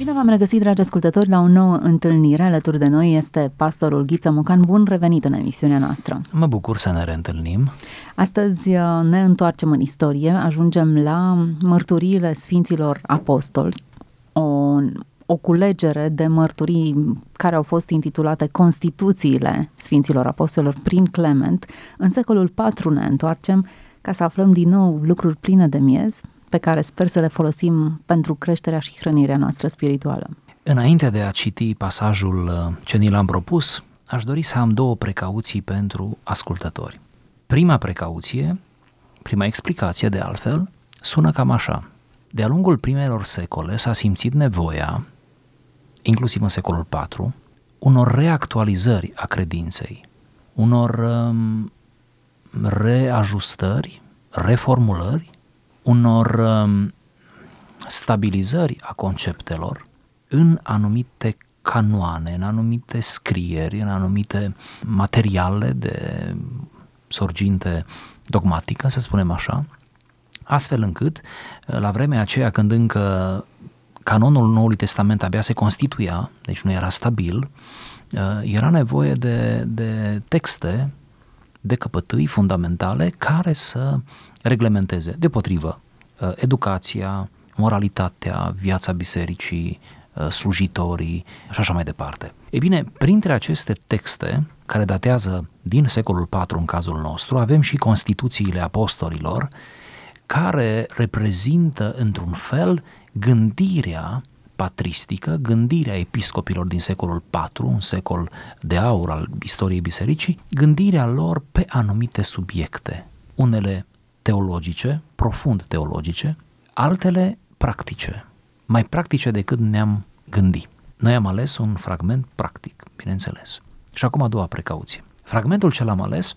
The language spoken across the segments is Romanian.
Bine v-am regăsit, dragi ascultători, la o nouă întâlnire. Alături de noi este pastorul Ghiță Mocan. Bun revenit în emisiunea noastră. Mă bucur să ne reîntâlnim. Astăzi uh, ne întoarcem în istorie, ajungem la mărturiile Sfinților Apostoli, o, o culegere de mărturii care au fost intitulate Constituțiile Sfinților Apostolilor prin Clement. În secolul IV ne întoarcem ca să aflăm din nou lucruri pline de miez, pe care sper să le folosim pentru creșterea și hrănirea noastră spirituală. Înainte de a citi pasajul uh, ce ni l-am propus, aș dori să am două precauții pentru ascultători. Prima precauție, prima explicație de altfel, sună cam așa. De-a lungul primelor secole s-a simțit nevoia, inclusiv în secolul IV, unor reactualizări a credinței, unor um, reajustări, reformulări unor um, stabilizări a conceptelor în anumite canoane, în anumite scrieri, în anumite materiale de sorginte dogmatică, să spunem așa, astfel încât, la vremea aceea când încă canonul Noului Testament abia se constituia, deci nu era stabil, uh, era nevoie de, de texte de căpătâi fundamentale care să reglementeze, deopotrivă, uh, educația, moralitatea, viața bisericii, uh, slujitorii și așa mai departe. E bine, printre aceste texte, care datează din secolul IV în cazul nostru, avem și Constituțiile Apostolilor, care reprezintă într-un fel gândirea patristică, gândirea episcopilor din secolul IV, un secol de aur al istoriei bisericii, gândirea lor pe anumite subiecte, unele teologice, profund teologice, altele practice, mai practice decât ne-am gândit. Noi am ales un fragment practic, bineînțeles. Și acum a doua precauție. Fragmentul ce l-am ales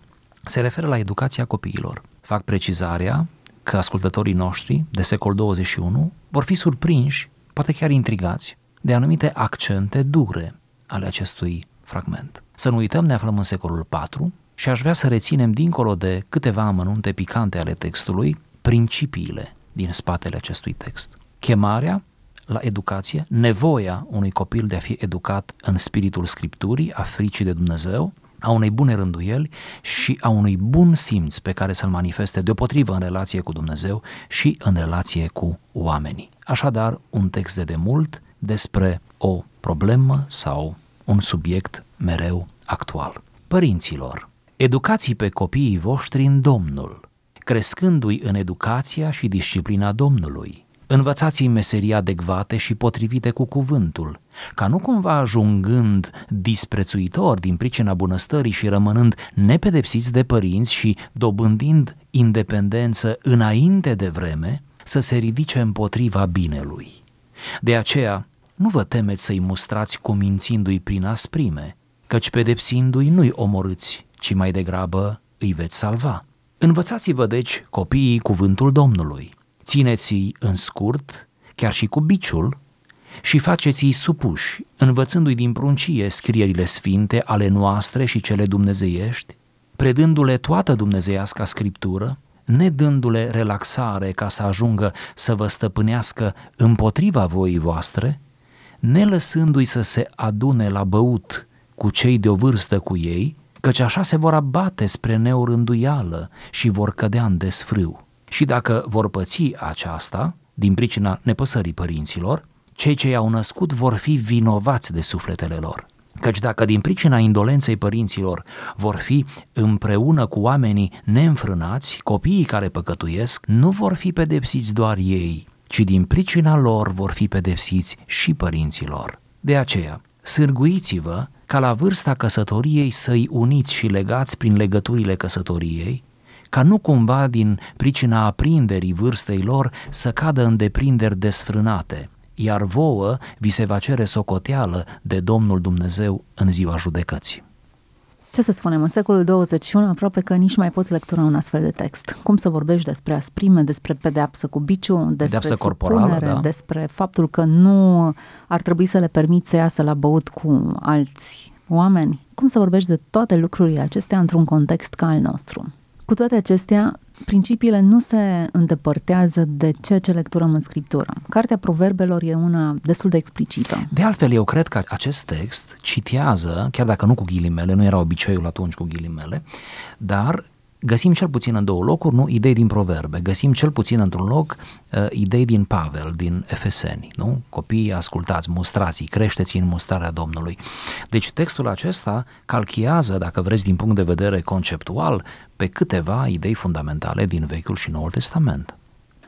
se referă la educația copiilor. Fac precizarea că ascultătorii noștri de secol 21 vor fi surprinși poate chiar intrigați, de anumite accente dure ale acestui fragment. Să nu uităm, ne aflăm în secolul IV și aș vrea să reținem dincolo de câteva amănunte picante ale textului, principiile din spatele acestui text. Chemarea la educație, nevoia unui copil de a fi educat în spiritul Scripturii, a fricii de Dumnezeu, a unei bune rânduieli și a unui bun simț pe care să-l manifeste deopotrivă în relație cu Dumnezeu și în relație cu oamenii. Așadar, un text de demult despre o problemă sau un subiect mereu actual. Părinților, educați pe copiii voștri în Domnul, crescându-i în educația și disciplina Domnului. Învățați-i meserii adecvate și potrivite cu cuvântul, ca nu cumva ajungând disprețuitor din pricina bunăstării și rămânând nepedepsiți de părinți și dobândind independență înainte de vreme, să se ridice împotriva binelui. De aceea, nu vă temeți să-i mustrați cumințindu-i prin asprime, căci pedepsindu-i nu-i omorâți, ci mai degrabă îi veți salva. Învățați-vă deci copiii cuvântul Domnului, țineți-i în scurt, chiar și cu biciul, și faceți-i supuși, învățându-i din pruncie scrierile sfinte ale noastre și cele dumnezeiești, predându-le toată dumnezeiasca scriptură, nedându-le relaxare ca să ajungă să vă stăpânească împotriva voii voastre, nelăsându-i să se adune la băut cu cei de o vârstă cu ei, căci așa se vor abate spre neorânduială și vor cădea în desfrâu. Și dacă vor păți aceasta, din pricina nepăsării părinților, cei ce i-au născut vor fi vinovați de sufletele lor. Căci dacă din pricina indolenței părinților vor fi împreună cu oamenii neînfrânați, copiii care păcătuiesc nu vor fi pedepsiți doar ei, ci din pricina lor vor fi pedepsiți și părinților. De aceea, sârguiți-vă ca la vârsta căsătoriei să-i uniți și legați prin legăturile căsătoriei, ca nu cumva din pricina aprinderii vârstei lor să cadă în deprinderi desfrânate, iar vouă vi se va cere socoteală de Domnul Dumnezeu în ziua judecății. Ce să spunem, în secolul 21 aproape că nici mai poți lectura un astfel de text. Cum să vorbești despre asprime, despre pedeapsă cu biciu, despre pedeapsă corporală, da. despre faptul că nu ar trebui să le permiți să iasă la băut cu alți oameni? Cum să vorbești de toate lucrurile acestea într-un context ca al nostru? Cu toate acestea, principiile nu se îndepărtează de ceea ce lecturăm în Scriptură. Cartea Proverbelor e una destul de explicită. De altfel, eu cred că acest text citează, chiar dacă nu cu ghilimele, nu era obiceiul atunci cu ghilimele, dar găsim cel puțin în două locuri, nu, idei din proverbe, găsim cel puțin într-un loc uh, idei din Pavel, din Efeseni, nu? Copiii, ascultați, mustrați creșteți în mustrarea Domnului. Deci textul acesta calchează, dacă vreți, din punct de vedere conceptual, pe câteva idei fundamentale din Vechiul și Noul Testament.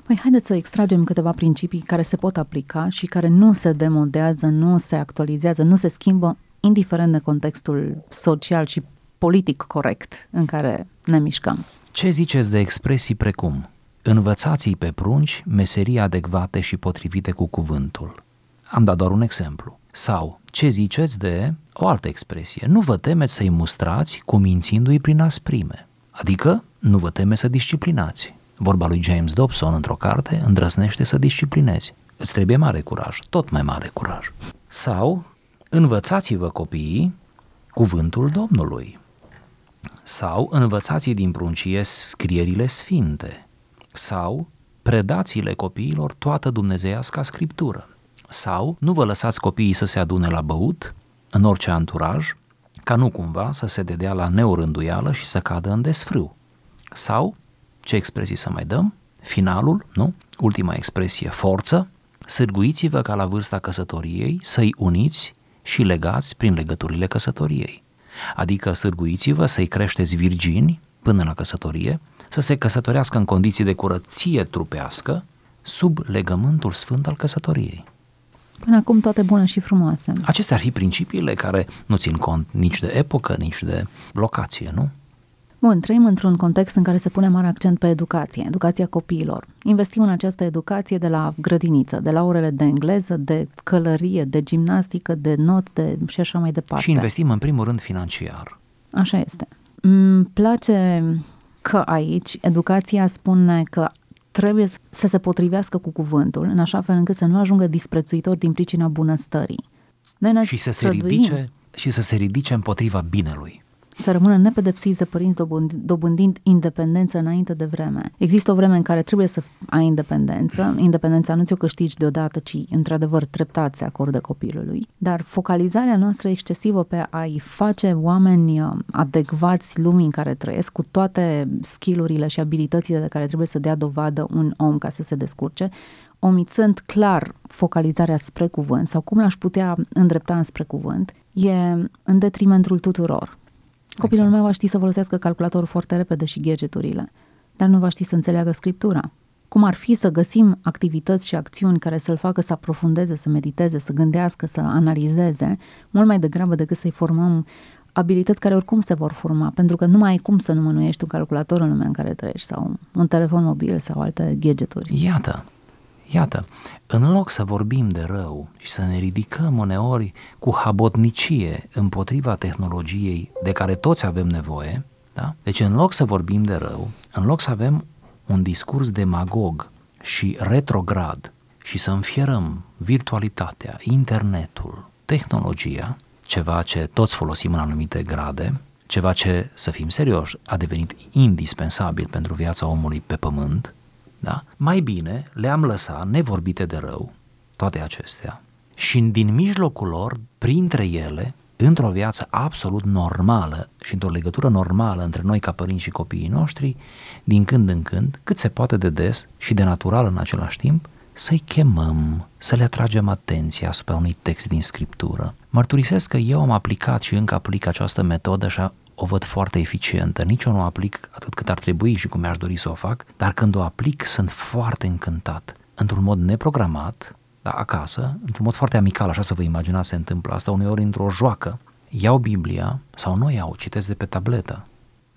Păi haideți să extragem câteva principii care se pot aplica și care nu se demodează, nu se actualizează, nu se schimbă, indiferent de contextul social și politic corect în care ne mișcăm. Ce ziceți de expresii precum învățați pe prunci meserii adecvate și potrivite cu cuvântul? Am dat doar un exemplu. Sau ce ziceți de o altă expresie? Nu vă temeți să-i mustrați cumințindu-i prin asprime. Adică nu vă teme să disciplinați. Vorba lui James Dobson într-o carte îndrăsnește să disciplinezi. Îți trebuie mare curaj, tot mai mare curaj. Sau învățați-vă copiii cuvântul Domnului sau învățați din pruncie scrierile sfinte, sau predați-le copiilor toată dumnezeiasca scriptură, sau nu vă lăsați copiii să se adune la băut, în orice anturaj, ca nu cumva să se dedea la neorânduială și să cadă în desfrâu. Sau, ce expresii să mai dăm? Finalul, nu? Ultima expresie, forță, sârguiți-vă ca la vârsta căsătoriei să-i uniți și legați prin legăturile căsătoriei. Adică sârguiți-vă să-i creșteți virgini până la căsătorie, să se căsătorească în condiții de curăție trupească, sub legământul sfânt al căsătoriei. Până acum toate bune și frumoase. Acestea ar fi principiile care nu țin cont nici de epocă, nici de locație, nu? Bun, trăim într-un context în care se pune mare accent pe educație, educația copiilor. Investim în această educație de la grădiniță, de la orele de engleză, de călărie, de gimnastică, de not de și așa mai departe. Și investim în primul rând financiar. Așa este. Îmi place că aici educația spune că trebuie să se potrivească cu cuvântul, în așa fel încât să nu ajungă disprețuitor din pricina bunăstării. Noi ne și să se ridice și să se ridice împotriva binelui să rămână nepedepsiți de părinți dobândind independență înainte de vreme. Există o vreme în care trebuie să ai independență. Independența nu ți-o câștigi deodată, ci într-adevăr treptat se acordă copilului. Dar focalizarea noastră excesivă pe a-i face oameni uh, adecvați lumii în care trăiesc, cu toate skillurile și abilitățile de care trebuie să dea dovadă un om ca să se descurce, omițând clar focalizarea spre cuvânt sau cum l-aș putea îndrepta înspre cuvânt, e în detrimentul tuturor. Copilul exact. meu va ști să folosească calculatorul foarte repede și gadgeturile, dar nu va ști să înțeleagă scriptura. Cum ar fi să găsim activități și acțiuni care să-l facă să aprofundeze, să mediteze, să gândească, să analizeze, mult mai degrabă decât să-i formăm abilități care oricum se vor forma, pentru că nu mai ai cum să nu mânuiești un calculator în lumea în care trăiești sau un telefon mobil sau alte gadgeturi. Iată, Iată, în loc să vorbim de rău și să ne ridicăm uneori cu habotnicie împotriva tehnologiei de care toți avem nevoie, da? deci în loc să vorbim de rău, în loc să avem un discurs demagog și retrograd și să înfierăm virtualitatea, internetul, tehnologia, ceva ce toți folosim în anumite grade, ceva ce, să fim serioși, a devenit indispensabil pentru viața omului pe pământ, da? Mai bine le-am lăsat nevorbite de rău, toate acestea, și din mijlocul lor, printre ele, într-o viață absolut normală și într-o legătură normală între noi ca părinți și copiii noștri, din când în când, cât se poate de des și de natural în același timp, să-i chemăm, să le atragem atenția asupra unui text din Scriptură. Mărturisesc că eu am aplicat și încă aplic această metodă și o văd foarte eficientă. Nici eu nu o aplic atât cât ar trebui și cum mi-aș dori să o fac, dar când o aplic sunt foarte încântat. Într-un mod neprogramat, da, acasă, într-un mod foarte amical, așa să vă imaginați se întâmplă asta, uneori într-o joacă, iau Biblia sau nu iau, citesc de pe tabletă.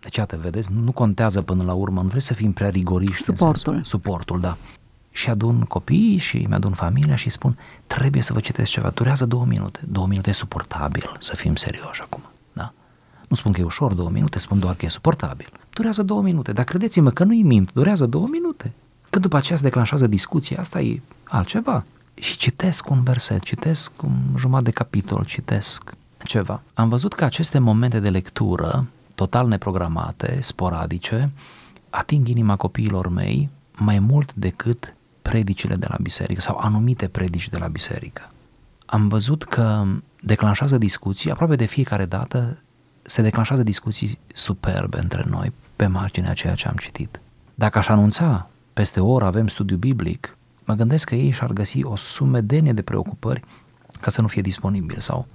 Deci, iată, vedeți, nu contează până la urmă, nu trebuie să fim prea rigoriști. Suportul. Sensul, suportul, da. Și adun copiii și mi-adun familia și spun, trebuie să vă citesc ceva, durează două minute. Două minute e suportabil, să fim serioși acum. Nu spun că e ușor două minute, spun doar că e suportabil. Durează două minute, dar credeți-mă că nu-i mint, durează două minute. Că după aceea se declanșează discuția, asta e altceva. Și citesc un verset, citesc un jumătate de capitol, citesc ceva. Am văzut că aceste momente de lectură total neprogramate, sporadice, ating inima copiilor mei mai mult decât predicile de la biserică sau anumite predici de la biserică. Am văzut că declanșează discuții, aproape de fiecare dată se declanșează discuții superbe între noi pe marginea ceea ce am citit. Dacă aș anunța peste o oră avem studiu biblic, mă gândesc că ei și-ar găsi o sumedenie de preocupări ca să nu fie disponibil sau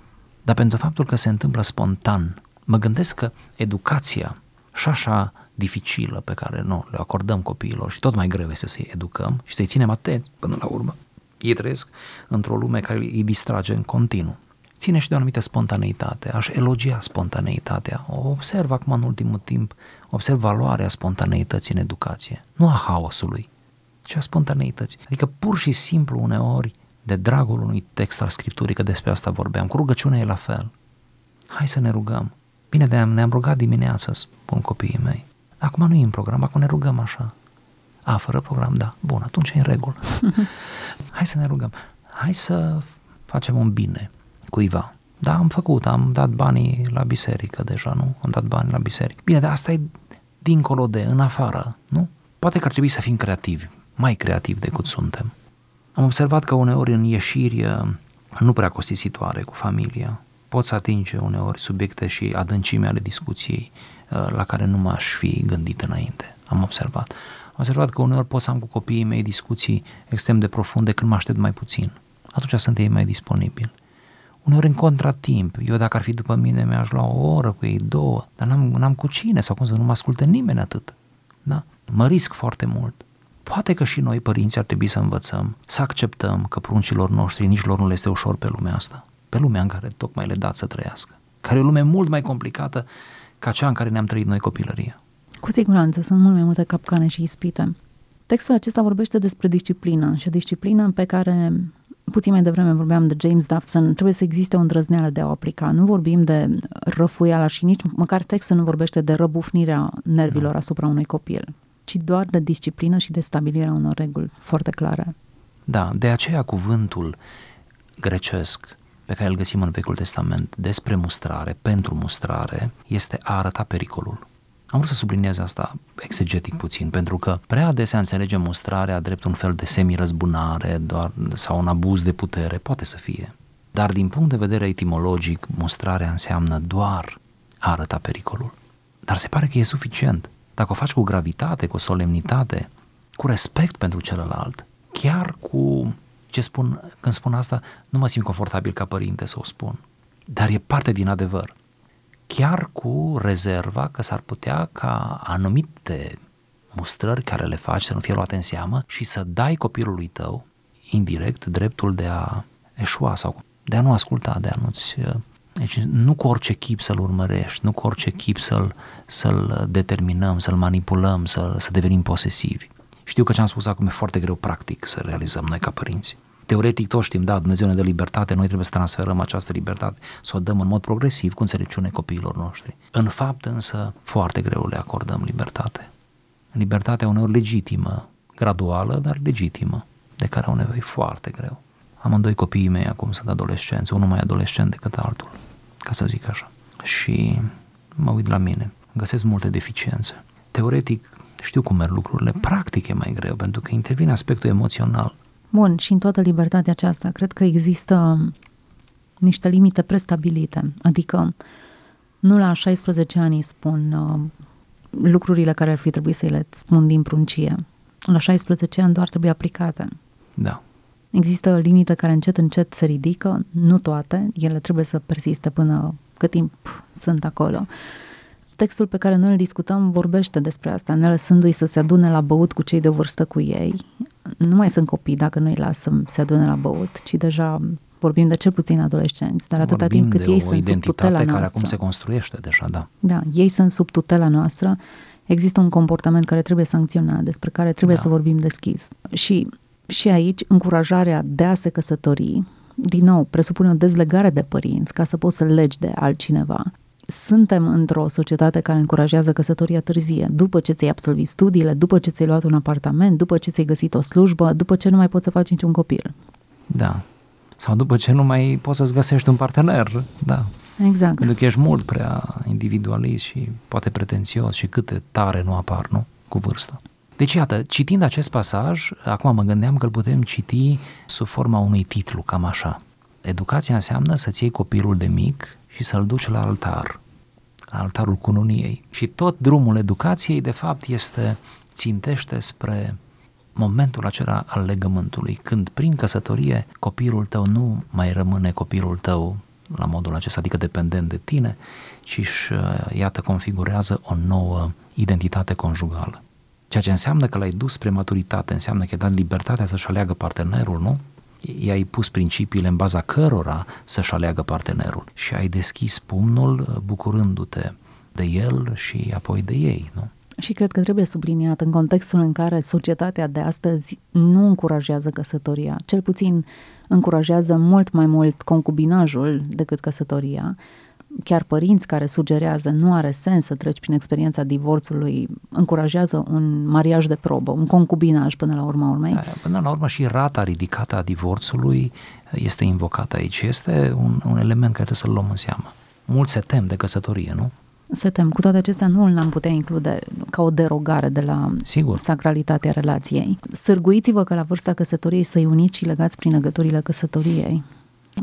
dar pentru faptul că se întâmplă spontan. Mă gândesc că educația și așa dificilă pe care nu le acordăm copiilor și tot mai greu este să-i educăm și să-i ținem atenți până la urmă. Ei trăiesc într-o lume care îi distrage în continuu. Ține și de o anumită spontaneitate, aș elogia spontaneitatea. O observ acum în ultimul timp, observ valoarea spontaneității în educație, nu a haosului, ci a spontaneității. Adică pur și simplu uneori de dragul unui text al Scripturii, că despre asta vorbeam. Cu rugăciunea e la fel. Hai să ne rugăm. Bine, de ne-am rugat dimineața, spun copiii mei. Acum nu e în program, acum ne rugăm așa. A, fără program, da. Bun, atunci e în regulă. Hai să ne rugăm. Hai să facem un bine cuiva. Da, am făcut, am dat banii la biserică deja, nu? Am dat bani la biserică. Bine, dar asta e dincolo de, în afară, nu? Poate că ar trebui să fim creativi, mai creativi decât suntem. Am observat că uneori în ieșiri uh, nu prea costisitoare cu familia, pot să atinge uneori subiecte și adâncime ale discuției uh, la care nu m-aș fi gândit înainte. Am observat. Am observat că uneori pot să am cu copiii mei discuții extrem de profunde când mă aștept mai puțin. Atunci sunt ei mai disponibili. Uneori în contratimp, eu dacă ar fi după mine mi-aș lua o oră cu ei, două, dar n-am, n-am cu cine sau cum să nu mă asculte nimeni atât. Da? Mă risc foarte mult. Poate că și noi, părinți, ar trebui să învățăm, să acceptăm că pruncilor noștri nici lor nu le este ușor pe lumea asta, pe lumea în care tocmai le dați să trăiască, care e o lume mult mai complicată ca cea în care ne-am trăit noi copilăria. Cu siguranță, sunt mult mai multe capcane și ispite. Textul acesta vorbește despre disciplină și o disciplină pe care puțin mai devreme vorbeam de James Dobson, trebuie să existe o îndrăzneală de a o aplica. Nu vorbim de răfuiala și nici măcar textul nu vorbește de răbufnirea nervilor da. asupra unui copil ci doar de disciplină și de stabilirea unor reguli foarte clare. Da, de aceea cuvântul grecesc pe care îl găsim în Vechiul Testament despre mustrare, pentru mustrare, este a arăta pericolul. Am vrut să subliniez asta exegetic puțin, pentru că prea adesea înțelegem mustrarea drept un fel de semi-răzbunare doar, sau un abuz de putere, poate să fie. Dar din punct de vedere etimologic, mustrarea înseamnă doar a arăta pericolul. Dar se pare că e suficient. Dacă o faci cu gravitate, cu solemnitate, cu respect pentru celălalt, chiar cu ce spun, când spun asta, nu mă simt confortabil ca părinte să o spun, dar e parte din adevăr. Chiar cu rezerva că s-ar putea ca anumite mustrări care le faci să nu fie luate în seamă și să dai copilului tău, indirect, dreptul de a eșua sau de a nu asculta, de a nu-ți deci nu cu orice chip să-l urmărești, nu cu orice chip să-l, să-l determinăm, să-l manipulăm, să, să devenim posesivi. Știu că ce am spus acum e foarte greu practic să realizăm noi ca părinți. Teoretic toți știm, da, Dumnezeu ne dă libertate, noi trebuie să transferăm această libertate, să o dăm în mod progresiv, cu înțelepciune copiilor noștri. În fapt însă, foarte greu le acordăm libertate. Libertatea uneori legitimă, graduală, dar legitimă, de care au nevoie foarte greu. Amândoi copiii mei acum sunt adolescenți, unul mai adolescent decât altul, ca să zic așa. Și mă uit la mine, găsesc multe deficiențe. Teoretic știu cum merg lucrurile, practic e mai greu, pentru că intervine aspectul emoțional. Bun, și în toată libertatea aceasta, cred că există niște limite prestabilite, adică nu la 16 ani spun uh, lucrurile care ar fi trebuit să le spun din pruncie. La 16 ani doar trebuie aplicate. Da. Există o limită care încet, încet se ridică, nu toate, ele trebuie să persiste până cât timp sunt acolo. Textul pe care noi îl discutăm vorbește despre asta, ne lăsându-i să se adune la băut cu cei de vârstă cu ei. Nu mai sunt copii dacă nu îi lasă să se adune la băut, ci deja vorbim de cel puțin adolescenți, dar atâta vorbim timp cât ei sunt sub tutela care noastră. acum se construiește deja, da. Da, ei sunt sub tutela noastră, există un comportament care trebuie sancționat, despre care trebuie da. să vorbim deschis. Și și aici, încurajarea de a se căsători, din nou, presupune o dezlegare de părinți ca să poți să legi de altcineva. Suntem într-o societate care încurajează căsătoria târzie, după ce ți-ai absolvit studiile, după ce ți-ai luat un apartament, după ce ți-ai găsit o slujbă, după ce nu mai poți să faci niciun copil. Da. Sau după ce nu mai poți să-ți găsești un partener, da. Exact. Pentru că ești mult prea individualist și poate pretențios și câte tare nu apar, nu? Cu vârstă. Deci, iată, citind acest pasaj, acum mă gândeam că îl putem citi sub forma unui titlu, cam așa. Educația înseamnă să-ți iei copilul de mic și să-l duci la altar, la altarul cununiei. Și tot drumul educației, de fapt, este țintește spre momentul acela al legământului, când prin căsătorie copilul tău nu mai rămâne copilul tău la modul acesta, adică dependent de tine, ci își, iată, configurează o nouă identitate conjugală. Ceea ce înseamnă că l-ai dus spre maturitate, înseamnă că ai dat libertatea să-și aleagă partenerul, nu? I-ai pus principiile în baza cărora să-și aleagă partenerul și ai deschis pumnul bucurându-te de el și apoi de ei, nu? Și cred că trebuie subliniat în contextul în care societatea de astăzi nu încurajează căsătoria, cel puțin încurajează mult mai mult concubinajul decât căsătoria. Chiar părinți care sugerează nu are sens să treci prin experiența divorțului, încurajează un mariaj de probă, un concubinaj până la urma urmei. Da, până la urmă și rata ridicată a divorțului este invocată aici. Este un, un element care trebuie să-l luăm în seamă. Mulți se tem de căsătorie, nu? Se tem. Cu toate acestea nu l-am putea include ca o derogare de la Sigur. sacralitatea relației. Sârguiți-vă că la vârsta căsătoriei să-i uniți și legați prin legăturile căsătoriei.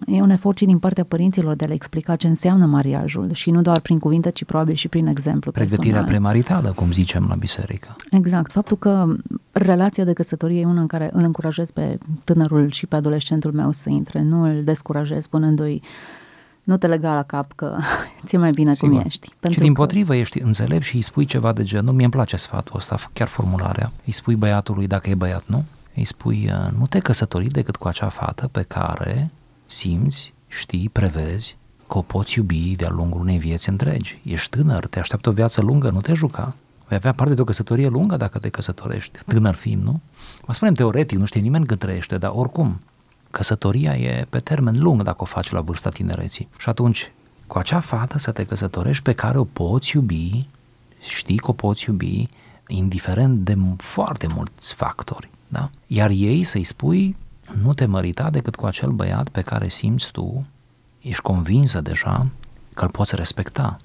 E un efort și din partea părinților de a le explica ce înseamnă mariajul și nu doar prin cuvinte, ci probabil și prin exemplu Pregătirea personal. premaritală, cum zicem la biserică. Exact. Faptul că relația de căsătorie e una în care îl încurajez pe tânărul și pe adolescentul meu să intre, nu îl descurajez spunându-i nu te lega la cap că ți-e mai bine Sigur. cum ești. Pentru și din că... potrivă ești înțelept și îi spui ceva de genul, mie îmi place sfatul ăsta, chiar formularea, îi spui băiatului dacă e băiat, nu? Îi spui, uh, nu te căsători decât cu acea fată pe care simți, știi, prevezi că o poți iubi de-a lungul unei vieți întregi. Ești tânăr, te așteaptă o viață lungă, nu te juca. Vei avea parte de o căsătorie lungă dacă te căsătorești, tânăr fiind, nu? Mă spunem teoretic, nu știe nimeni cât trăiește, dar oricum, căsătoria e pe termen lung dacă o faci la vârsta tinereții. Și atunci, cu acea fată să te căsătorești pe care o poți iubi, știi că o poți iubi, indiferent de foarte mulți factori, da? Iar ei să-i spui, nu te mărita decât cu acel băiat pe care simți tu, ești convinsă deja că îl poți respecta,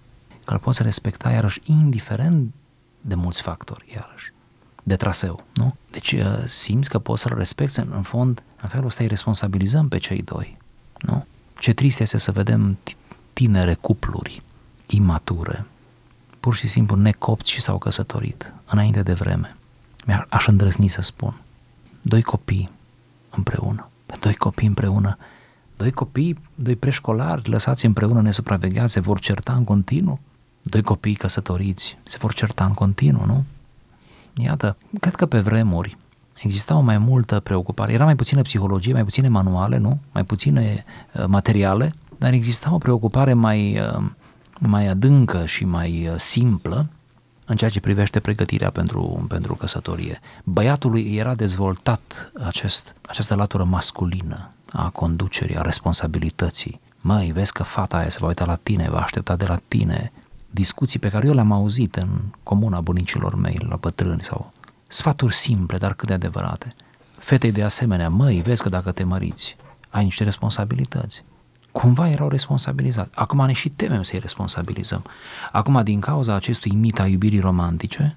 că îl poți respecta iarăși indiferent de mulți factori, iarăși, de traseu, nu? Deci uh, simți că poți să-l respecti, în fond, în felul ăsta îi responsabilizăm pe cei doi, nu? Ce trist este să vedem tinere cupluri imature, pur și simplu necopți și s-au căsătorit înainte de vreme. Mi-aș îndrăzni să spun. Doi copii împreună. Doi copii împreună. Doi copii, doi preșcolari lăsați împreună nesupravegheați se vor certa în continuu. Doi copii căsătoriți se vor certa în continuu, nu? Iată, cred că pe vremuri exista o mai multă preocupare. Era mai puțină psihologie, mai puține manuale, nu? Mai puține uh, materiale, dar exista o preocupare mai, uh, mai adâncă și mai uh, simplă în ceea ce privește pregătirea pentru, pentru căsătorie. Băiatului era dezvoltat acest, această latură masculină a conducerii, a responsabilității. Măi, vezi că fata aia se va uita la tine, va aștepta de la tine. Discuții pe care eu le-am auzit în comuna bunicilor mei, la bătrâni sau sfaturi simple, dar cât de adevărate. Fetei de asemenea, măi, vezi că dacă te măriți, ai niște responsabilități cumva erau responsabilizați. Acum ne și temem să-i responsabilizăm. Acum, din cauza acestui mit a iubirii romantice,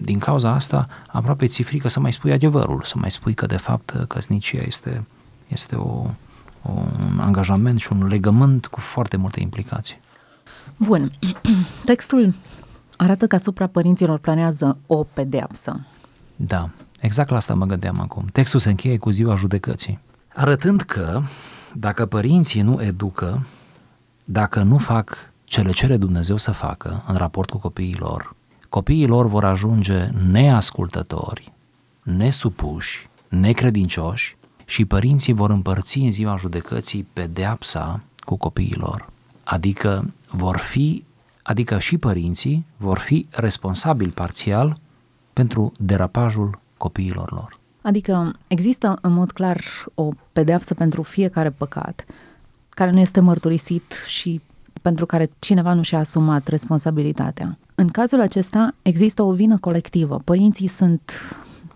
din cauza asta, aproape ți frică să mai spui adevărul, să mai spui că, de fapt, căsnicia este, este o, un angajament și un legământ cu foarte multe implicații. Bun. Textul arată că asupra părinților planează o pedeapsă. Da, exact la asta mă gândeam acum. Textul se încheie cu ziua judecății, arătând că dacă părinții nu educă, dacă nu fac ce le cere Dumnezeu să facă în raport cu copiii lor, copiii lor vor ajunge neascultători, nesupuși, necredincioși și părinții vor împărți în ziua judecății pedeapsa cu copiii lor. Adică vor fi, adică și părinții vor fi responsabili parțial pentru derapajul copiilor lor. Adică există în mod clar o pedeapsă pentru fiecare păcat care nu este mărturisit și pentru care cineva nu și-a asumat responsabilitatea. În cazul acesta există o vină colectivă. Părinții sunt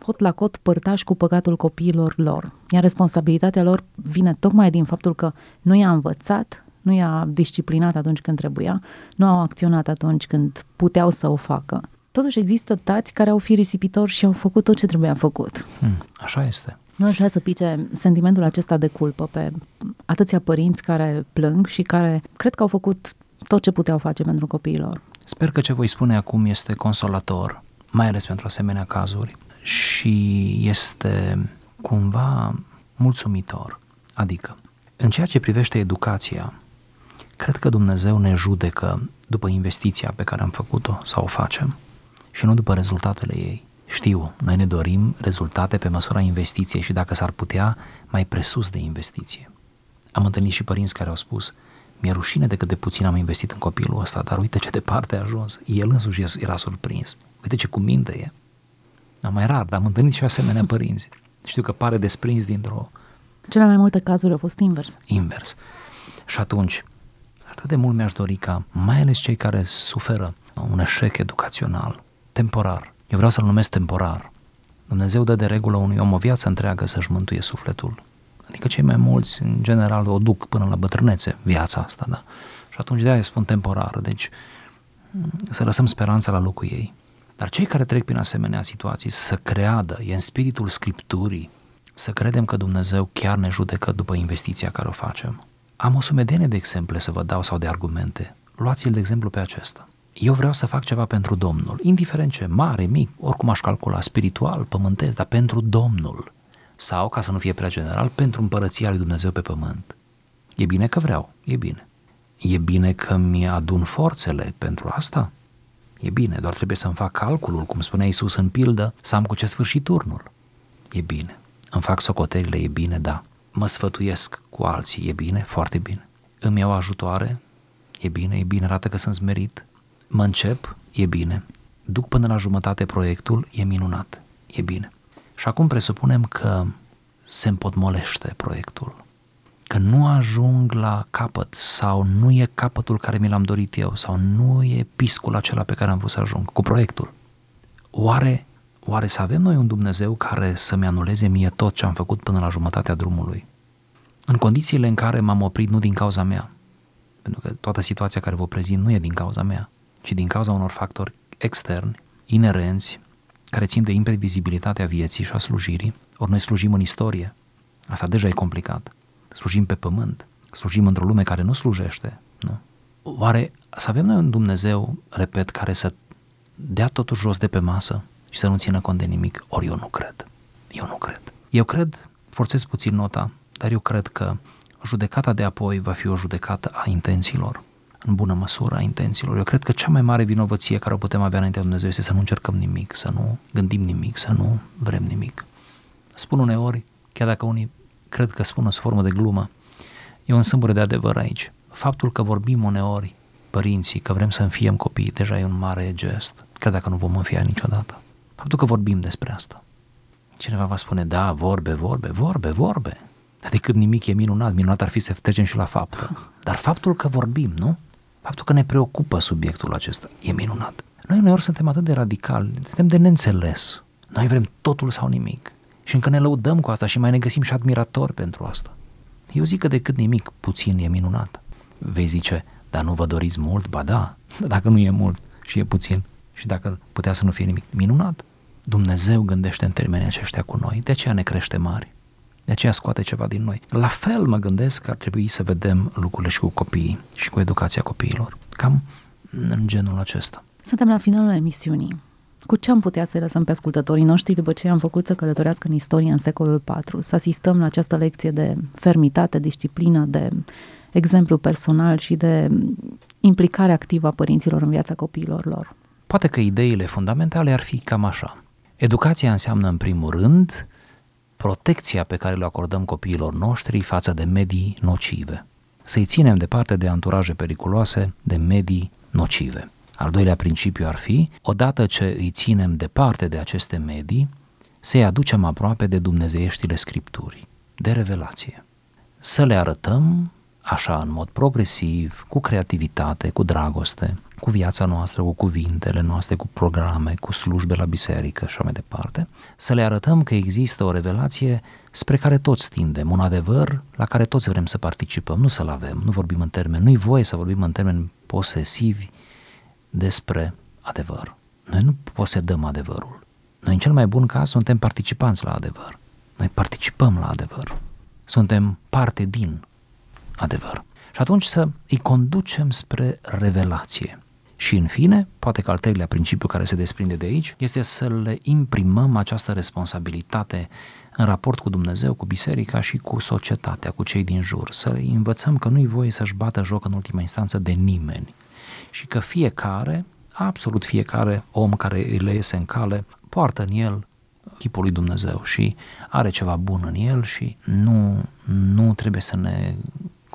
cot la cot părtași cu păcatul copiilor lor, iar responsabilitatea lor vine tocmai din faptul că nu i-a învățat, nu i-a disciplinat atunci când trebuia, nu au acționat atunci când puteau să o facă. Totuși există tați care au fi risipitori și au făcut tot ce trebuia făcut. Hmm, așa este. Nu aș vrea să pice sentimentul acesta de culpă pe atâția părinți care plâng și care cred că au făcut tot ce puteau face pentru copiilor. Sper că ce voi spune acum este consolator, mai ales pentru asemenea cazuri și este cumva mulțumitor. Adică, în ceea ce privește educația, cred că Dumnezeu ne judecă după investiția pe care am făcut-o sau o facem și nu după rezultatele ei. Știu, noi ne dorim rezultate pe măsura investiției și dacă s-ar putea, mai presus de investiție. Am întâlnit și părinți care au spus, mi-e rușine de cât de puțin am investit în copilul ăsta, dar uite ce departe a ajuns. El însuși era surprins. Uite ce cu minte e. Am mai rar, dar am întâlnit și asemenea părinți. Știu că pare desprins dintr-o... Cele mai multe cazuri au fost invers. Invers. Și atunci, atât de mult mi-aș dori ca, mai ales cei care suferă un eșec educațional, temporar, eu vreau să-l numesc temporar. Dumnezeu dă de regulă unui om o viață întreagă să-și mântuie sufletul. Adică cei mai mulți, în general, o duc până la bătrânețe, viața asta, da? Și atunci de-aia spun temporar, deci să lăsăm speranța la locul ei. Dar cei care trec prin asemenea situații să creadă, e în spiritul Scripturii, să credem că Dumnezeu chiar ne judecă după investiția care o facem. Am o sumedenie de exemple să vă dau sau de argumente. Luați-l de exemplu pe acesta eu vreau să fac ceva pentru Domnul, indiferent ce, mare, mic, oricum aș calcula, spiritual, pământesc, dar pentru Domnul. Sau, ca să nu fie prea general, pentru împărăția lui Dumnezeu pe pământ. E bine că vreau, e bine. E bine că mi adun forțele pentru asta? E bine, doar trebuie să-mi fac calculul, cum spunea Iisus în pildă, să am cu ce sfârși turnul. E bine. Îmi fac socotelile, e bine, da. Mă sfătuiesc cu alții, e bine, foarte bine. Îmi iau ajutoare, e bine, e bine, arată că sunt smerit, mă încep, e bine. Duc până la jumătate proiectul, e minunat, e bine. Și acum presupunem că se împotmolește proiectul, că nu ajung la capăt sau nu e capătul care mi l-am dorit eu sau nu e piscul acela pe care am vrut să ajung cu proiectul. Oare, oare să avem noi un Dumnezeu care să-mi anuleze mie tot ce am făcut până la jumătatea drumului? În condițiile în care m-am oprit nu din cauza mea, pentru că toată situația care vă prezint nu e din cauza mea, ci din cauza unor factori externi, inerenți, care țin de imprevizibilitatea vieții și a slujirii, ori noi slujim în istorie. Asta deja e complicat. Slujim pe pământ, slujim într-o lume care nu slujește. Nu? Oare să avem noi un Dumnezeu, repet, care să dea totul jos de pe masă și să nu țină cont de nimic? Ori eu nu cred. Eu nu cred. Eu cred, forțez puțin nota, dar eu cred că judecata de apoi va fi o judecată a intențiilor în bună măsură a intențiilor. Eu cred că cea mai mare vinovăție care o putem avea înaintea Dumnezeu este să nu încercăm nimic, să nu gândim nimic, să nu vrem nimic. Spun uneori, chiar dacă unii cred că spun o formă de glumă, e un sâmbure de adevăr aici. Faptul că vorbim uneori, părinții, că vrem să înfiem copii, deja e un mare gest, chiar dacă nu vom înfia niciodată. Faptul că vorbim despre asta. Cineva va spune, da, vorbe, vorbe, vorbe, vorbe. Adică nimic e minunat, minunat ar fi să trecem și la faptă. Dar faptul că vorbim, nu? Faptul că ne preocupă subiectul acesta e minunat. Noi uneori suntem atât de radicali, suntem de neînțeles. Noi vrem totul sau nimic. Și încă ne lăudăm cu asta și mai ne găsim și admiratori pentru asta. Eu zic că decât nimic, puțin e minunat. Vei zice, dar nu vă doriți mult? Ba da, dacă nu e mult și e puțin și dacă putea să nu fie nimic, minunat. Dumnezeu gândește în termenii aceștia cu noi, de aceea ne crește mari. De aceea scoate ceva din noi. La fel mă gândesc că ar trebui să vedem lucrurile și cu copiii și cu educația copiilor. Cam în genul acesta. Suntem la finalul emisiunii. Cu ce am putea să lăsăm pe ascultătorii noștri după ce am făcut să călătorească în istorie în secolul IV, să asistăm la această lecție de fermitate, disciplină, de exemplu personal și de implicare activă a părinților în viața copiilor lor? Poate că ideile fundamentale ar fi cam așa. Educația înseamnă în primul rând protecția pe care le acordăm copiilor noștri față de medii nocive. Să-i ținem departe de anturaje periculoase, de medii nocive. Al doilea principiu ar fi, odată ce îi ținem departe de aceste medii, să-i aducem aproape de dumnezeieștile scripturi, de revelație. Să le arătăm așa în mod progresiv, cu creativitate, cu dragoste, cu viața noastră, cu cuvintele noastre, cu programe, cu slujbe la biserică și așa mai departe, să le arătăm că există o revelație spre care toți tindem, un adevăr la care toți vrem să participăm, nu să-l avem, nu vorbim în termeni, nu-i voie să vorbim în termeni posesivi despre adevăr. Noi nu posedăm adevărul. Noi în cel mai bun caz suntem participanți la adevăr. Noi participăm la adevăr. Suntem parte din adevăr. Și atunci să îi conducem spre revelație. Și în fine, poate că al treilea principiu care se desprinde de aici este să le imprimăm această responsabilitate în raport cu Dumnezeu, cu biserica și cu societatea, cu cei din jur. Să le învățăm că nu-i voie să-și bată joc în ultima instanță de nimeni și că fiecare, absolut fiecare om care îi le iese în cale, poartă în el chipul lui Dumnezeu și are ceva bun în el și nu, nu trebuie să ne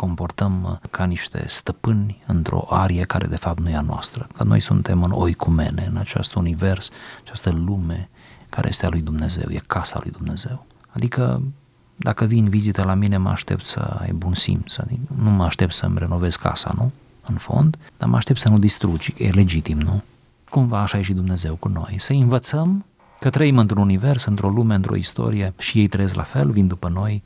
comportăm ca niște stăpâni într-o arie care de fapt nu e a noastră, că noi suntem în oicumene, în acest univers, această lume care este a lui Dumnezeu, e casa lui Dumnezeu. Adică dacă vin vizită la mine, mă aștept să ai bun simț, adică nu mă aștept să-mi renovez casa, nu? În fond, dar mă aștept să nu distrugi, e legitim, nu? Cumva așa e și Dumnezeu cu noi, să învățăm că trăim într-un univers, într-o lume, într-o istorie și ei trăiesc la fel, vin după noi,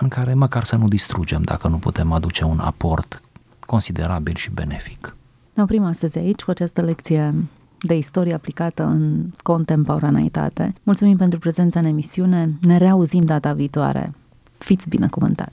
în care măcar să nu distrugem dacă nu putem aduce un aport considerabil și benefic. Ne oprim astăzi aici cu această lecție de istorie aplicată în contemporaneitate. Mulțumim pentru prezența în emisiune, ne reauzim data viitoare. Fiți binecuvântați!